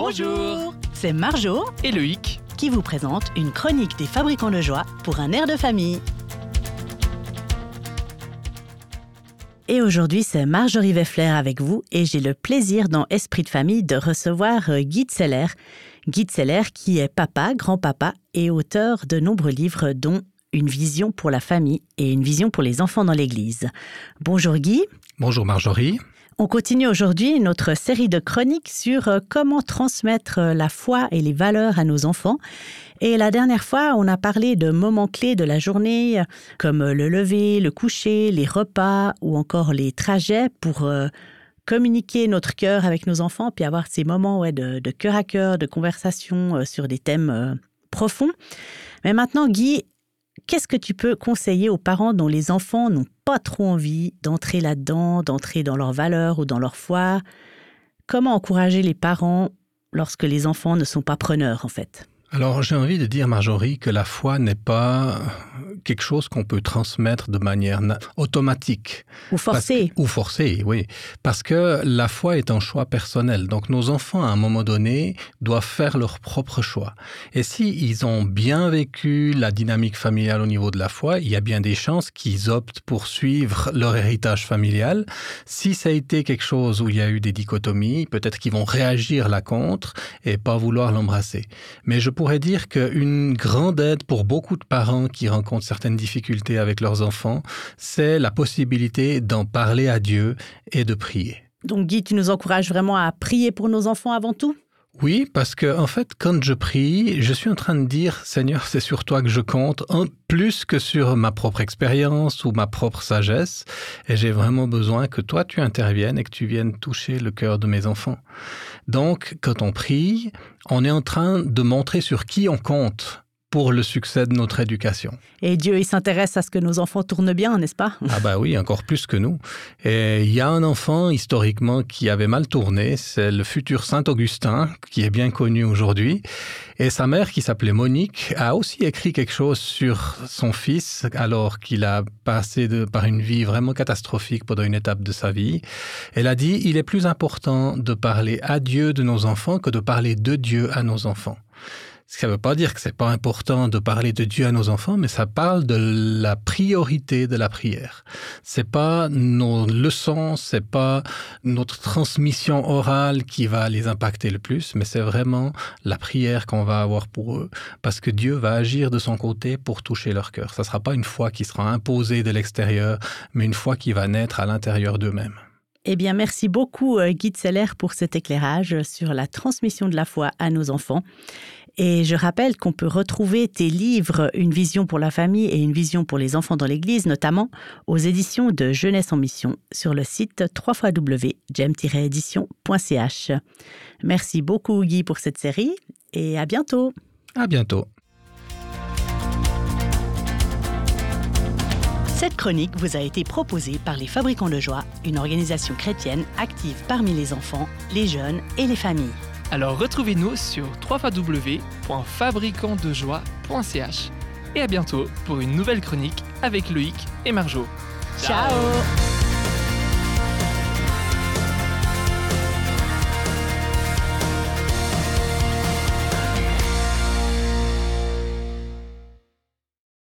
Bonjour C'est Marjo Et Loïc qui vous présente une chronique des fabricants de joie pour un air de famille. Et aujourd'hui, c'est Marjorie Weffler avec vous et j'ai le plaisir dans Esprit de famille de recevoir euh, Guy Seller. Guy Seller qui est papa, grand-papa et auteur de nombreux livres dont Une vision pour la famille et une vision pour les enfants dans l'Église. Bonjour Guy. Bonjour Marjorie. On continue aujourd'hui notre série de chroniques sur euh, comment transmettre euh, la foi et les valeurs à nos enfants. Et la dernière fois, on a parlé de moments clés de la journée, comme le lever, le coucher, les repas ou encore les trajets pour euh, communiquer notre cœur avec nos enfants, puis avoir ces moments ouais, de, de cœur à cœur, de conversation sur des thèmes profonds. Mais maintenant, Guy, qu'est-ce que tu peux conseiller aux parents dont les enfants n'ont pas trop envie d'entrer là-dedans, d'entrer dans leurs valeurs ou dans leur foi? Comment encourager les parents lorsque les enfants ne sont pas preneurs en fait? Alors j'ai envie de dire Marjorie que la foi n'est pas quelque chose qu'on peut transmettre de manière automatique. Ou forcée. ou forcée oui. Parce que la foi est un choix personnel. Donc nos enfants à un moment donné doivent faire leur propre choix. Et si ils ont bien vécu la dynamique familiale au niveau de la foi il y a bien des chances qu'ils optent pour suivre leur héritage familial. Si ça a été quelque chose où il y a eu des dichotomies peut-être qu'ils vont réagir la contre et pas vouloir l'embrasser. Mais je pourrais dire qu'une grande aide pour beaucoup de parents qui rencontrent certaines difficultés avec leurs enfants, c'est la possibilité d'en parler à Dieu et de prier. Donc Guy, tu nous encourages vraiment à prier pour nos enfants avant tout? Oui, parce que en fait, quand je prie, je suis en train de dire Seigneur, c'est sur toi que je compte plus que sur ma propre expérience ou ma propre sagesse et j'ai vraiment besoin que toi tu interviennes et que tu viennes toucher le cœur de mes enfants. Donc quand on prie, on est en train de montrer sur qui on compte pour le succès de notre éducation. Et Dieu il s'intéresse à ce que nos enfants tournent bien, n'est-ce pas? Ah bah oui, encore plus que nous. Et il y a un enfant historiquement qui avait mal tourné, c'est le futur Saint Augustin qui est bien connu aujourd'hui. Et sa mère qui s'appelait Monique a aussi écrit quelque chose sur son fils alors qu'il a passé de, par une vie vraiment catastrophique pendant une étape de sa vie. Elle a dit il est plus important de parler à Dieu de nos enfants que de parler de Dieu à nos enfants. Ça ne veut pas dire que c'est pas important de parler de Dieu à nos enfants, mais ça parle de la priorité de la prière. C'est pas nos leçons, c'est pas notre transmission orale qui va les impacter le plus, mais c'est vraiment la prière qu'on va avoir pour eux, parce que Dieu va agir de son côté pour toucher leur cœur. Ça sera pas une foi qui sera imposée de l'extérieur, mais une foi qui va naître à l'intérieur d'eux-mêmes. Eh bien, merci beaucoup, euh, Guy Seller, pour cet éclairage sur la transmission de la foi à nos enfants. Et je rappelle qu'on peut retrouver tes livres Une vision pour la famille et une vision pour les enfants dans l'Église, notamment aux éditions de Jeunesse en Mission sur le site www.gem-édition.ch. Merci beaucoup Guy pour cette série et à bientôt. À bientôt. Cette chronique vous a été proposée par les Fabricants de joie, une organisation chrétienne active parmi les enfants, les jeunes et les familles. Alors retrouvez-nous sur www.fabricantdejoie.ch et à bientôt pour une nouvelle chronique avec Loïc et Marjo. Ciao, Ciao